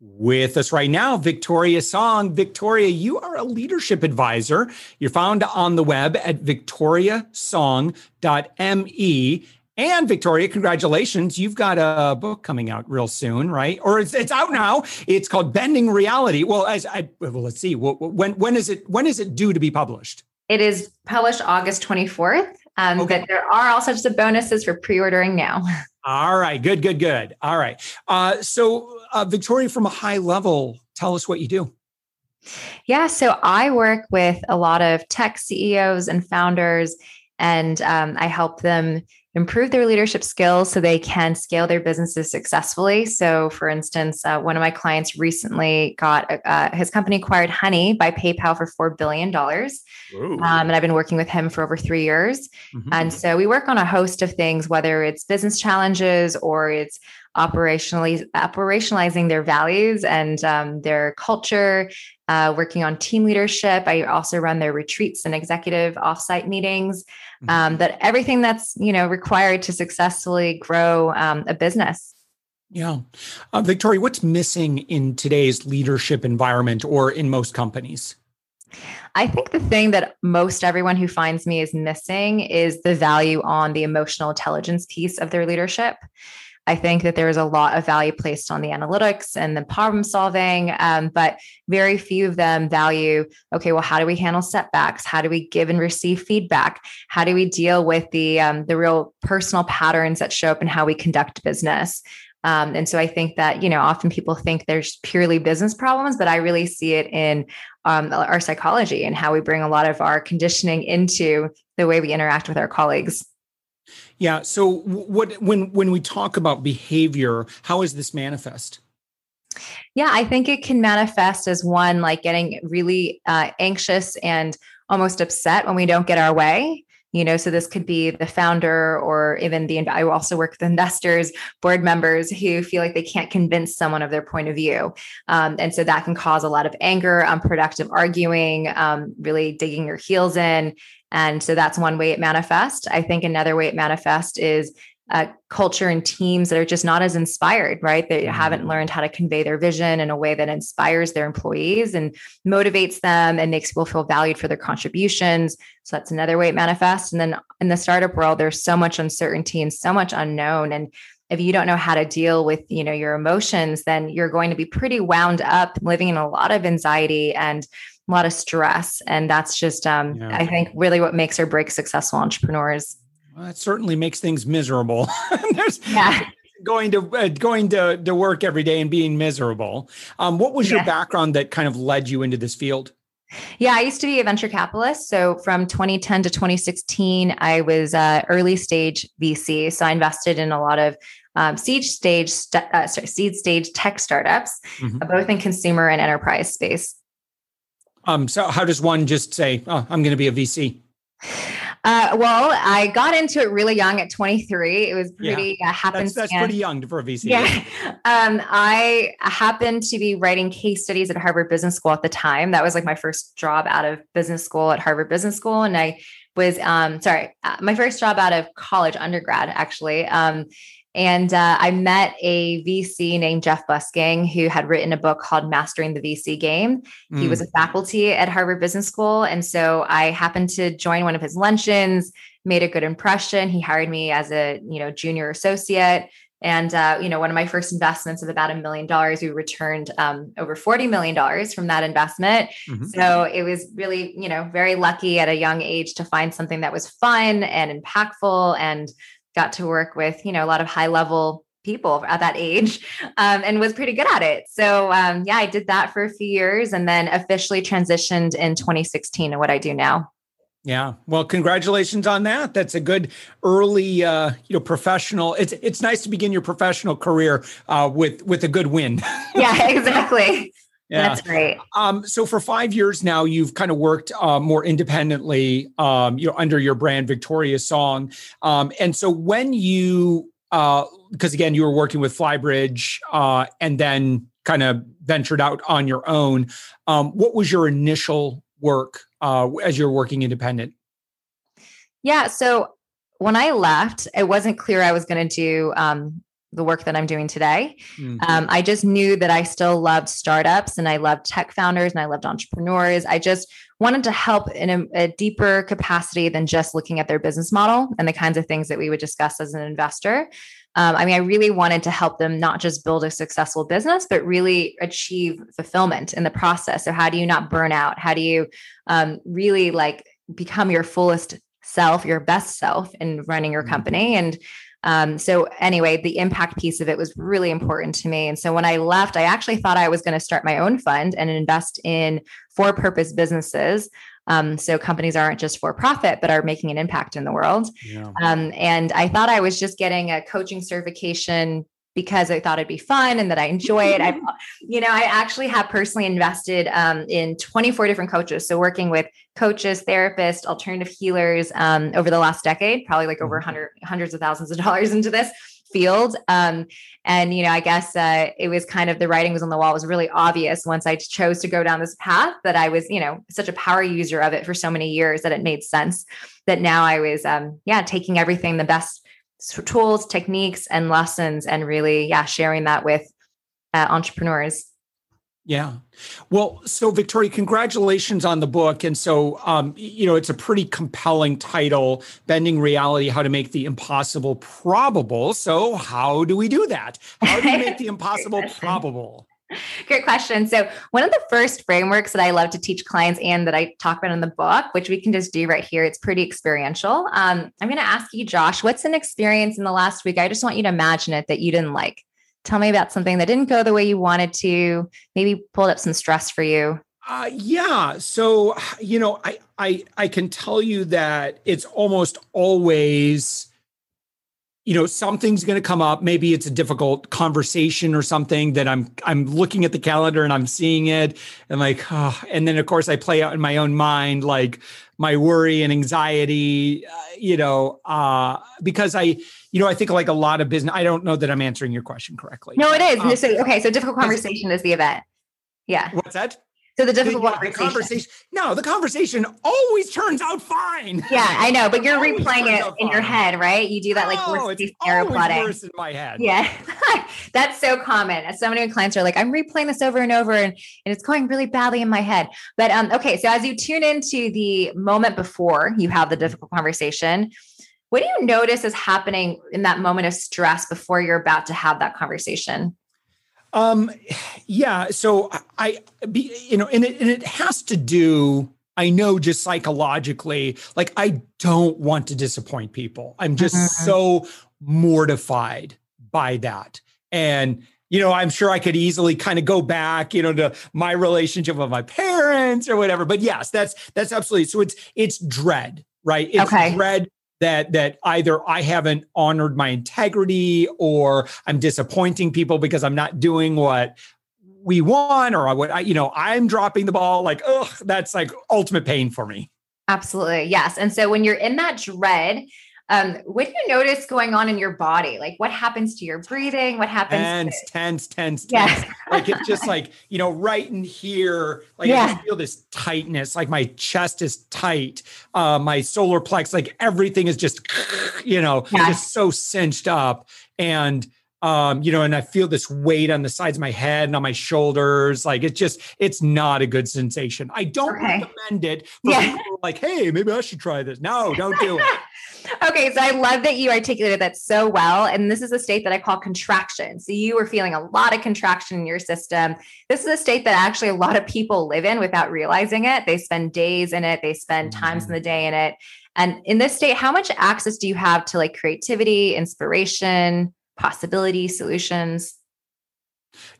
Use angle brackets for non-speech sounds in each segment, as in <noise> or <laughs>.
With us right now, Victoria Song. Victoria, you are a leadership advisor. You're found on the web at victoriasong.me. And Victoria, congratulations. You've got a book coming out real soon, right? Or it's, it's out now. It's called Bending Reality. Well, as I well, let's see. When when is it when is it due to be published? It is published August 24th. Um, okay. But there are all sorts of bonuses for pre-ordering now. <laughs> All right, good, good, good. All right. Uh, so, uh, Victoria, from a high level, tell us what you do. Yeah, so I work with a lot of tech CEOs and founders, and um, I help them improve their leadership skills so they can scale their businesses successfully. So, for instance, uh, one of my clients recently got uh, his company acquired Honey by PayPal for $4 billion. Um, and I've been working with him for over three years. Mm-hmm. And so we work on a host of things, whether it's business challenges or it's operationally operationalizing their values and um, their culture uh, working on team leadership i also run their retreats and executive offsite meetings mm-hmm. um, that everything that's you know required to successfully grow um, a business yeah uh, victoria what's missing in today's leadership environment or in most companies I think the thing that most everyone who finds me is missing is the value on the emotional intelligence piece of their leadership. I think that there is a lot of value placed on the analytics and the problem solving, um, but very few of them value okay, well, how do we handle setbacks? How do we give and receive feedback? How do we deal with the um, the real personal patterns that show up in how we conduct business? Um, and so I think that, you know, often people think there's purely business problems, but I really see it in um, our psychology and how we bring a lot of our conditioning into the way we interact with our colleagues. Yeah. So what when when we talk about behavior, how is this manifest? Yeah, I think it can manifest as one like getting really uh, anxious and almost upset when we don't get our way you know so this could be the founder or even the i also work with investors board members who feel like they can't convince someone of their point of view um, and so that can cause a lot of anger unproductive arguing um, really digging your heels in and so that's one way it manifests i think another way it manifests is uh, culture and teams that are just not as inspired, right? They haven't mm-hmm. learned how to convey their vision in a way that inspires their employees and motivates them and makes people feel valued for their contributions. So that's another way it manifests. And then in the startup world, there's so much uncertainty and so much unknown. And if you don't know how to deal with you know your emotions then you're going to be pretty wound up living in a lot of anxiety and a lot of stress and that's just um, yeah. i think really what makes or breaks successful entrepreneurs well, that certainly makes things miserable. <laughs> There's yeah. going to uh, going to, to work every day and being miserable. Um, what was yeah. your background that kind of led you into this field? Yeah, I used to be a venture capitalist. So from 2010 to 2016, I was uh, early stage VC. So I invested in a lot of um, seed stage, st- uh, sorry, seed stage tech startups, mm-hmm. both in consumer and enterprise space. Um, so how does one just say, "Oh, I'm going to be a VC"? Uh, well, I got into it really young at 23. It was pretty yeah, uh, happenstance. That's, that's, pretty young for a VC. Yeah. <laughs> Um, I happened to be writing case studies at Harvard Business School at the time. That was like my first job out of business school at Harvard Business School. And I was, um, sorry, uh, my first job out of college, undergrad, actually. Um, and uh, I met a VC named Jeff Bussgang who had written a book called Mastering the VC Game. Mm. He was a mm. faculty at Harvard Business School. And so I happened to join one of his luncheons, made a good impression. He hired me as a you know junior associate. And uh, you know, one of my first investments of about a million dollars, we returned um, over forty million dollars from that investment. Mm-hmm. So it was really, you know, very lucky at a young age to find something that was fun and impactful and got to work with, you know, a lot of high level people at that age <laughs> um, and was pretty good at it. So, um, yeah, I did that for a few years and then officially transitioned in 2016 to what I do now. Yeah. Well, congratulations on that. That's a good early, uh, you know, professional. It's it's nice to begin your professional career uh, with with a good win. <laughs> yeah, <laughs> exactly. Yeah. That's great. Um, so for five years now, you've kind of worked uh, more independently, um, you know, under your brand Victoria Song. Um, and so when you, uh, because again, you were working with Flybridge, uh, and then kind of ventured out on your own. Um, what was your initial work uh, as you're working independent? Yeah. So when I left, it wasn't clear I was going to do um, the work that I'm doing today. Mm-hmm. Um, I just knew that I still loved startups and I loved tech founders and I loved entrepreneurs. I just wanted to help in a, a, deeper capacity than just looking at their business model and the kinds of things that we would discuss as an investor. Um, I mean, I really wanted to help them not just build a successful business, but really achieve fulfillment in the process. So, how do you not burn out? How do you um, really like become your fullest self, your best self in running your mm-hmm. company? And um, so anyway, the impact piece of it was really important to me. And so when I left, I actually thought I was going to start my own fund and invest in for-purpose businesses. Um, so companies aren't just for profit, but are making an impact in the world. Yeah. Um, and I thought I was just getting a coaching certification because I thought it'd be fun and that I enjoy it. I, <laughs> you know, I actually have personally invested um, in 24 different coaches. So working with coaches, therapists, alternative healers um, over the last decade, probably like over 100, mm-hmm. hundreds of thousands of dollars into this field. Um, and, you know, I guess uh, it was kind of the writing was on the wall. It was really obvious once I chose to go down this path that I was, you know, such a power user of it for so many years that it made sense that now I was, um, yeah, taking everything the best tools, techniques, and lessons, and really, yeah, sharing that with uh, entrepreneurs. Yeah. Well, so Victoria, congratulations on the book. And so, um, you know, it's a pretty compelling title, Bending Reality How to Make the Impossible Probable. So, how do we do that? How do you make the <laughs> impossible probable? <laughs> Great question. So, one of the first frameworks that I love to teach clients and that I talk about in the book, which we can just do right here, it's pretty experiential. Um, I'm going to ask you, Josh, what's an experience in the last week? I just want you to imagine it that you didn't like. Tell me about something that didn't go the way you wanted to, maybe pulled up some stress for you. Uh, yeah. So, you know, I, I, I can tell you that it's almost always you know something's going to come up. Maybe it's a difficult conversation or something that i'm i'm looking at the calendar and i'm seeing it and like oh, and then of course i play out in my own mind like my worry and anxiety uh, you know uh because i you know i think like a lot of business i don't know that i'm answering your question correctly. No it is. Um, so, okay so difficult conversation is the event. Yeah. What's that so the difficult conversation. Conversation. No, the conversation always turns out fine. Yeah, I know, but you're replaying it in fine. your head, right? You do that like oh, worst scenario plotting. Worse in my head. Yeah, <laughs> that's so common. As so many clients are like, I'm replaying this over and over, and, and it's going really badly in my head. But um, okay, so as you tune into the moment before you have the difficult conversation, what do you notice is happening in that moment of stress before you're about to have that conversation? Um, yeah. So I, be, you know, and it, and it has to do, I know just psychologically, like I don't want to disappoint people. I'm just mm-hmm. so mortified by that. And, you know, I'm sure I could easily kind of go back, you know, to my relationship with my parents or whatever. But yes, that's that's absolutely so it's it's dread, right? It's okay. dread that that either I haven't honored my integrity or I'm disappointing people because I'm not doing what we want or what I, you know I'm dropping the ball like oh that's like ultimate pain for me. Absolutely. Yes. And so when you're in that dread, um, what do you notice going on in your body? Like what happens to your breathing? What happens? Tense, to- tense, tense, tense. Yeah. like it's just <laughs> like, you know, right in here, like yeah. I feel this tightness, like my chest is tight, uh, my solar plex, like everything is just, you know, yeah. just so cinched up. And um, you know, and I feel this weight on the sides of my head and on my shoulders. Like it's just, it's not a good sensation. I don't okay. recommend it for yeah. people like, hey, maybe I should try this. No, don't do it. <laughs> okay, so I love that you articulated that so well. And this is a state that I call contraction. So you were feeling a lot of contraction in your system. This is a state that actually a lot of people live in without realizing it. They spend days in it, they spend times in the mm-hmm. day in it. And in this state, how much access do you have to like creativity, inspiration, possibility, solutions?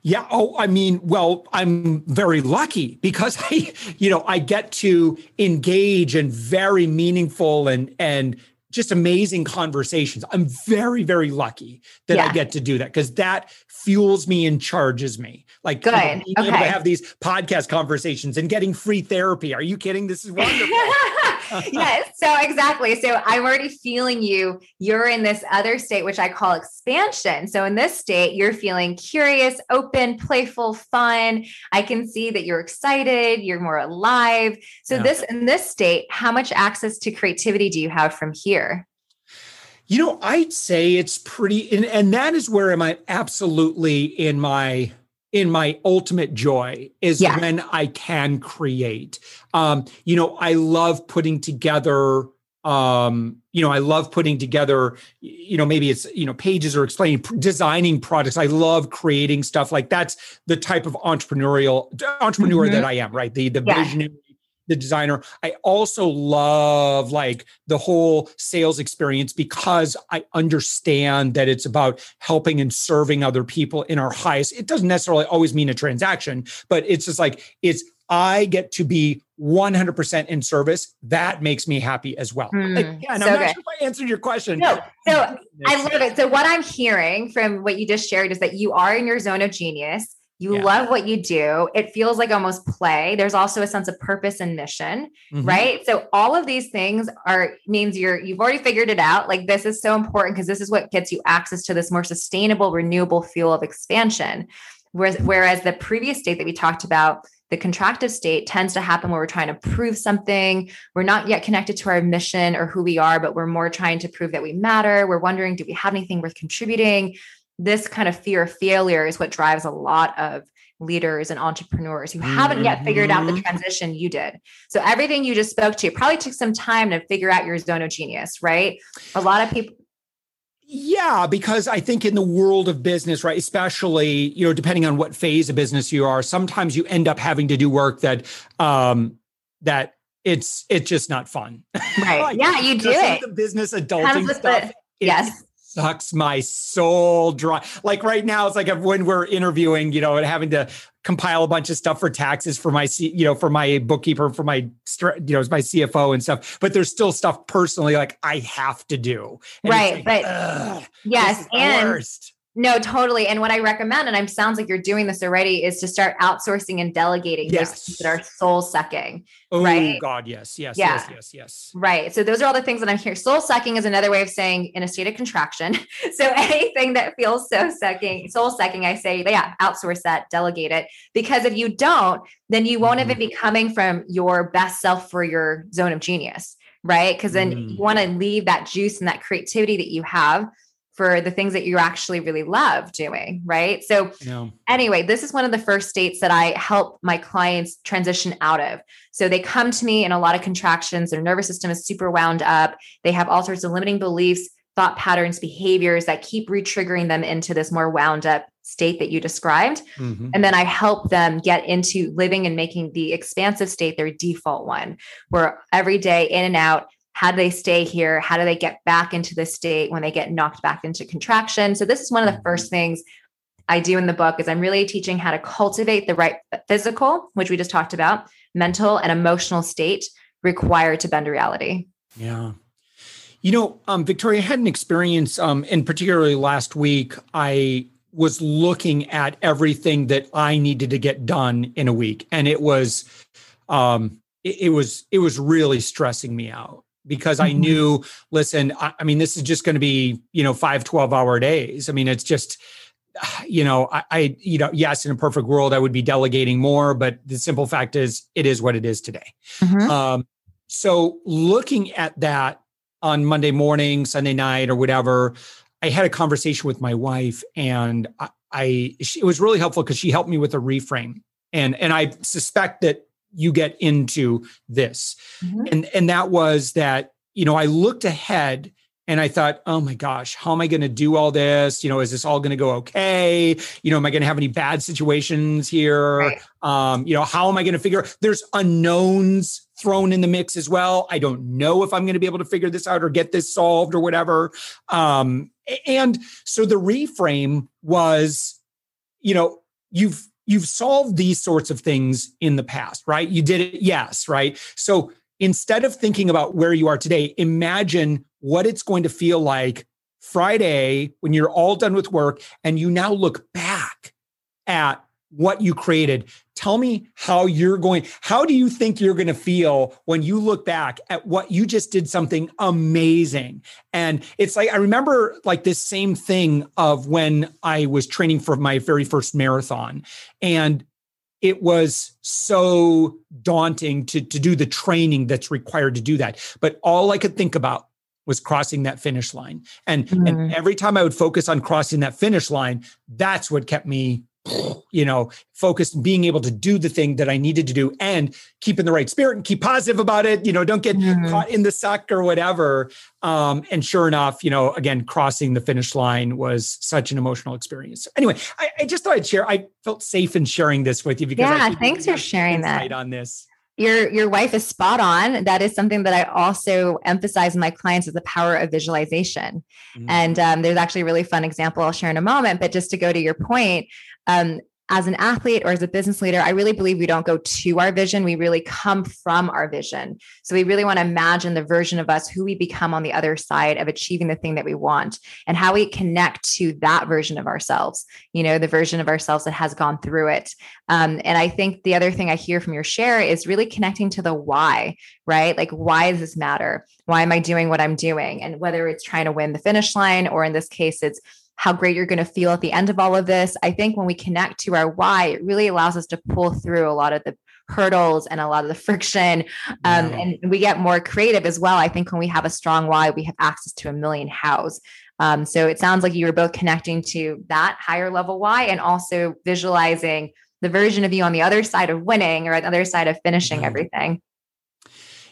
Yeah. Oh, I mean, well, I'm very lucky because <laughs> I, you know, I get to engage in very meaningful and and just amazing conversations. I'm very, very lucky that yeah. I get to do that because that fuels me and charges me. Like Good. Being okay. able to have these podcast conversations and getting free therapy. Are you kidding? This is wonderful. <laughs> yes. So exactly. So I'm already feeling you. You're in this other state, which I call expansion. So in this state, you're feeling curious, open, playful, fun. I can see that you're excited, you're more alive. So yeah. this in this state, how much access to creativity do you have from here? You know, I'd say it's pretty, and, and that is where am I absolutely in my in my ultimate joy is yeah. when I can create. Um, you know, I love putting together um you know i love putting together you know maybe it's you know pages or explaining designing products i love creating stuff like that's the type of entrepreneurial entrepreneur mm-hmm. that i am right the the yeah. visionary the designer. I also love like the whole sales experience because I understand that it's about helping and serving other people in our highest. It doesn't necessarily always mean a transaction, but it's just like it's I get to be 100% in service. That makes me happy as well. Mm, like, yeah, and so I'm not sure if I answered your question. No, so <laughs> I love it. So what I'm hearing from what you just shared is that you are in your zone of genius you yeah. love what you do. It feels like almost play. There's also a sense of purpose and mission, mm-hmm. right? So all of these things are means you're you've already figured it out. Like this is so important because this is what gets you access to this more sustainable, renewable fuel of expansion. Whereas, whereas the previous state that we talked about, the contractive state tends to happen where we're trying to prove something. We're not yet connected to our mission or who we are, but we're more trying to prove that we matter. We're wondering, do we have anything worth contributing? This kind of fear of failure is what drives a lot of leaders and entrepreneurs who haven't yet figured out the mm-hmm. transition you did. So everything you just spoke to probably took some time to figure out your zone of genius, right? A lot of people yeah, because I think in the world of business, right, especially, you know, depending on what phase of business you are, sometimes you end up having to do work that um that it's it's just not fun. <laughs> Right. like, yeah, you do it. The business adulting stuff. The, yes sucks my soul dry. Like right now, it's like uh, when we're interviewing, you know, and having to compile a bunch of stuff for taxes for my, you know, for my bookkeeper, for my, you know, my CFO and stuff. But there's still stuff personally like I have to do. And right. Like, but yes, and worst. No, totally. And what I recommend, and I'm sounds like you're doing this already, is to start outsourcing and delegating yes. those that are soul sucking. Oh right? God, yes, yes, yeah. yes, yes, yes. Right. So those are all the things that I'm here. Soul sucking is another way of saying in a state of contraction. <laughs> so anything that feels so sucking, soul sucking, I say, yeah, outsource that, delegate it. Because if you don't, then you won't mm-hmm. even be coming from your best self for your zone of genius. Right. Because then mm-hmm. you want to leave that juice and that creativity that you have for the things that you actually really love doing. Right. So, yeah. anyway, this is one of the first states that I help my clients transition out of. So, they come to me in a lot of contractions, their nervous system is super wound up, they have all sorts of limiting beliefs. Thought patterns, behaviors that keep re-triggering them into this more wound up state that you described. Mm-hmm. And then I help them get into living and making the expansive state their default one, where every day in and out, how do they stay here? How do they get back into the state when they get knocked back into contraction? So this is one of the mm-hmm. first things I do in the book is I'm really teaching how to cultivate the right physical, which we just talked about, mental and emotional state required to bend reality. Yeah. You know, um, Victoria had an experience, um, and particularly last week, I was looking at everything that I needed to get done in a week, and it was, um, it, it was, it was really stressing me out because I mm-hmm. knew, listen, I, I, mean, this is just going to be, you know, five 12 hour days. I mean, it's just, <sighs> you know, I, I, you know, yes, in a perfect world, I would be delegating more, but the simple fact is it is what it is today. Mm-hmm. Um, so looking at that on Monday morning, Sunday night, or whatever, I had a conversation with my wife and I, I she, it was really helpful because she helped me with a reframe. And, and I suspect that you get into this. Mm-hmm. And and that was that, you know, I looked ahead and I thought, oh my gosh, how am I going to do all this? You know, is this all going to go okay? You know, am I going to have any bad situations here? Right. Um, you know, how am I going to figure? There's unknowns thrown in the mix as well. I don't know if I'm going to be able to figure this out or get this solved or whatever. Um, and so the reframe was, you know, you've you've solved these sorts of things in the past, right? You did it, yes, right? So instead of thinking about where you are today, imagine what it's going to feel like Friday when you're all done with work and you now look back at what you created. Tell me how you're going, how do you think you're going to feel when you look back at what you just did something amazing? And it's like, I remember like this same thing of when I was training for my very first marathon. And it was so daunting to, to do the training that's required to do that. But all I could think about was crossing that finish line. And, mm-hmm. and every time I would focus on crossing that finish line, that's what kept me you know, focused, being able to do the thing that I needed to do and keep in the right spirit and keep positive about it, you know, don't get mm-hmm. caught in the suck or whatever. Um, and sure enough, you know, again, crossing the finish line was such an emotional experience. Anyway, I, I just thought I'd share, I felt safe in sharing this with you because yeah, thanks for sharing that on this your your wife is spot on that is something that i also emphasize in my clients is the power of visualization mm-hmm. and um, there's actually a really fun example i'll share in a moment but just to go to your point um, as an athlete or as a business leader, I really believe we don't go to our vision. We really come from our vision. So we really want to imagine the version of us, who we become on the other side of achieving the thing that we want and how we connect to that version of ourselves, you know, the version of ourselves that has gone through it. Um, and I think the other thing I hear from your share is really connecting to the why, right? Like, why does this matter? Why am I doing what I'm doing? And whether it's trying to win the finish line or in this case, it's how great you're going to feel at the end of all of this. I think when we connect to our why, it really allows us to pull through a lot of the hurdles and a lot of the friction. Um, yeah. And we get more creative as well. I think when we have a strong why, we have access to a million hows. Um, so it sounds like you were both connecting to that higher level why and also visualizing the version of you on the other side of winning or on the other side of finishing everything.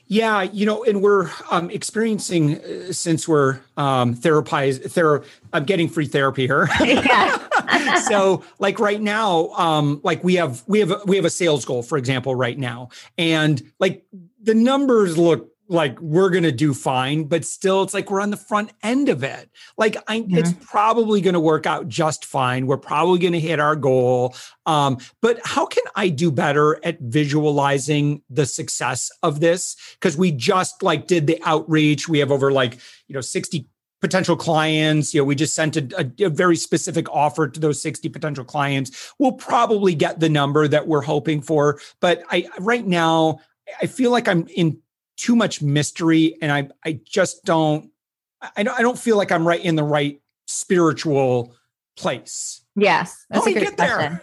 Yeah, you know, and we're um, experiencing uh, since we're um, therapized. Ther- I'm getting free therapy here. <laughs> <laughs> so, like right now, um, like we have we have we have a sales goal, for example, right now, and like the numbers look like we're going to do fine but still it's like we're on the front end of it. Like I, yeah. it's probably going to work out just fine. We're probably going to hit our goal. Um, but how can i do better at visualizing the success of this? Because we just like did the outreach. We have over like you know 60 potential clients. You know we just sent a, a, a very specific offer to those 60 potential clients. We'll probably get the number that we're hoping for but i right now i feel like i'm in too much mystery and I I just don't I don't I don't feel like I'm right in the right spiritual place. Yes. That's a great question. There?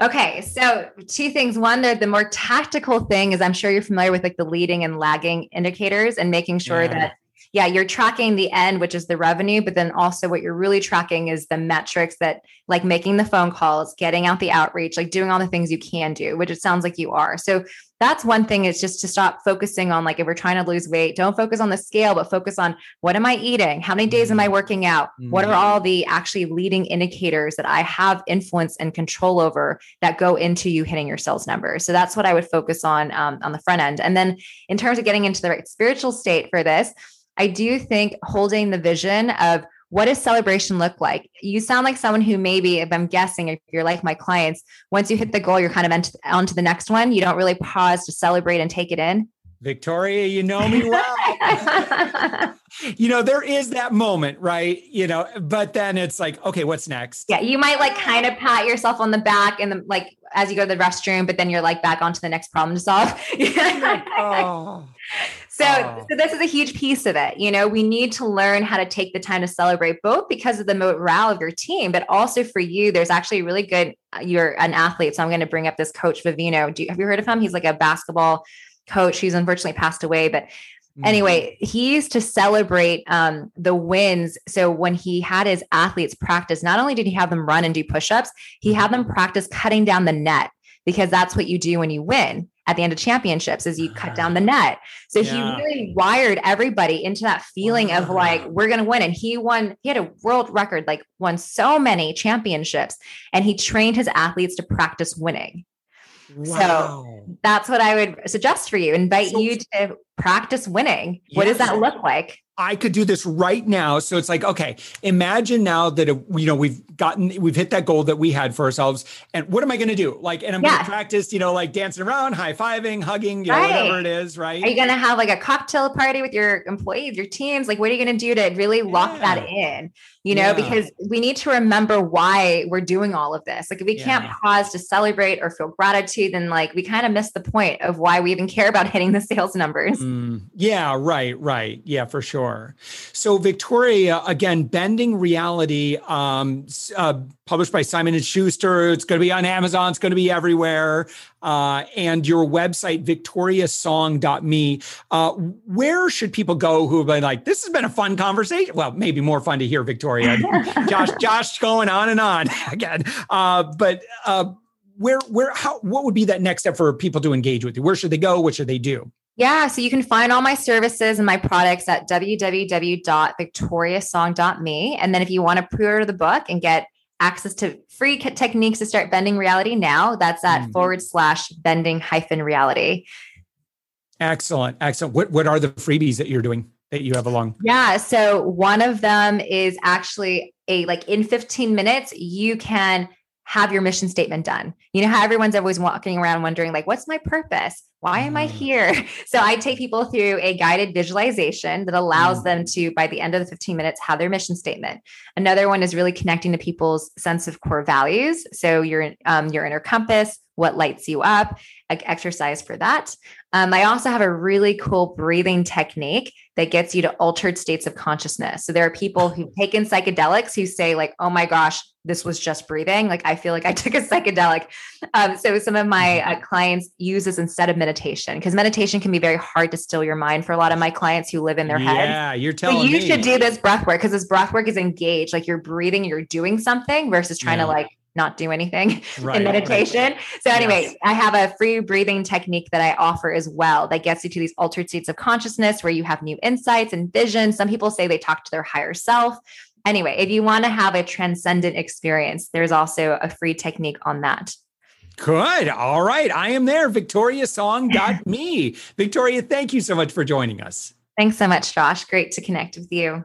Okay, so two things. One, the, the more tactical thing is I'm sure you're familiar with like the leading and lagging indicators and making sure yeah. that yeah, you're tracking the end, which is the revenue, but then also what you're really tracking is the metrics that like making the phone calls, getting out the outreach, like doing all the things you can do, which it sounds like you are. So that's one thing is just to stop focusing on like if we're trying to lose weight, don't focus on the scale, but focus on what am I eating? How many days am I mm-hmm. working out? Mm-hmm. What are mm-hmm. all the actually leading indicators that I have influence and control over that go into you hitting your sales numbers? So that's what I would focus on um, on the front end. And then in terms of getting into the right spiritual state for this, I do think holding the vision of what does celebration look like? You sound like someone who maybe, if I'm guessing, if you're like my clients, once you hit the goal, you're kind of on to the next one. You don't really pause to celebrate and take it in. Victoria, you know me well. <laughs> you know, there is that moment, right? You know, but then it's like, okay, what's next? Yeah, you might like kind of pat yourself on the back and like as you go to the restroom, but then you're like back onto the next problem to solve. <laughs> oh. So, oh. so this is a huge piece of it. You know, we need to learn how to take the time to celebrate both because of the morale of your team, but also for you, there's actually really good. Uh, you're an athlete, so I'm going to bring up this coach Valvano. Do you, have you heard of him? He's like a basketball coach. He's unfortunately passed away, but mm-hmm. anyway, he used to celebrate um, the wins. So when he had his athletes practice, not only did he have them run and do push-ups, he had them mm-hmm. practice cutting down the net because that's what you do when you win at the end of championships as you cut down the net. So yeah. he really wired everybody into that feeling wow. of like, we're going to win. And he won, he had a world record, like won so many championships and he trained his athletes to practice winning. Wow. So that's what I would suggest for you. Invite so, you to practice winning. What does that look like? I could do this right now. So it's like, okay, imagine now that, you know, we've gotten, we've hit that goal that we had for ourselves. And what am I going to do? Like, and I'm yeah. going to practice, you know, like dancing around, high fiving, hugging, you know, whatever it is, right? Are you going to have like a cocktail party with your employees, your teams? Like, what are you going to do to really lock yeah. that in? You know, yeah. because we need to remember why we're doing all of this. Like, if we can't pause to celebrate or feel gratitude, then like we kind of miss the point of why we even care about <laughs> hitting the sales numbers. Mm, yeah, right, right. Yeah, for sure. So, Victoria, again, Bending Reality, um, uh, published by Simon and Schuster. It's going to be on Amazon. It's going to be everywhere. Uh, and your website, victoriasong.me. Uh, where should people go who have been like, this has been a fun conversation? Well, maybe more fun to hear Victoria. <laughs> Josh, Josh going on and on <laughs> again. Uh, but uh, where, where, how, what would be that next step for people to engage with you? Where should they go? What should they do? Yeah, so you can find all my services and my products at www.victoriasong.me. And then if you want to pre order the book and get access to free techniques to start bending reality now, that's at mm-hmm. forward slash bending hyphen reality. Excellent. Excellent. What, what are the freebies that you're doing that you have along? Yeah. So one of them is actually a like in 15 minutes, you can have your mission statement done. You know how everyone's always walking around wondering, like, what's my purpose? Why am I mm. here? <laughs> So I take people through a guided visualization that allows mm. them to, by the end of the 15 minutes, have their mission statement. Another one is really connecting to people's sense of core values. So your um, your inner compass, what lights you up, exercise for that. Um, I also have a really cool breathing technique that gets you to altered states of consciousness. So there are people who've <laughs> taken psychedelics who say, like, oh my gosh, this was just breathing. Like I feel like I <laughs> took a psychedelic. Um, so some of my uh, clients use this instead of meditation because meditation can be very hard to still your mind for a lot of my clients who live in their yeah, head. Yeah, you're telling me. so you me. should do this breath work because this breath work is engaged. Like you're breathing, you're doing something versus trying yeah. to like not do anything <laughs> right, in meditation. Right. So anyway, yes. I have a free breathing technique that I offer as well that gets you to these altered states of consciousness where you have new insights and visions. Some people say they talk to their higher self. Anyway, if you want to have a transcendent experience, there's also a free technique on that. Good. All right. I am there. VictoriaSong.me. <laughs> Victoria, thank you so much for joining us. Thanks so much, Josh. Great to connect with you.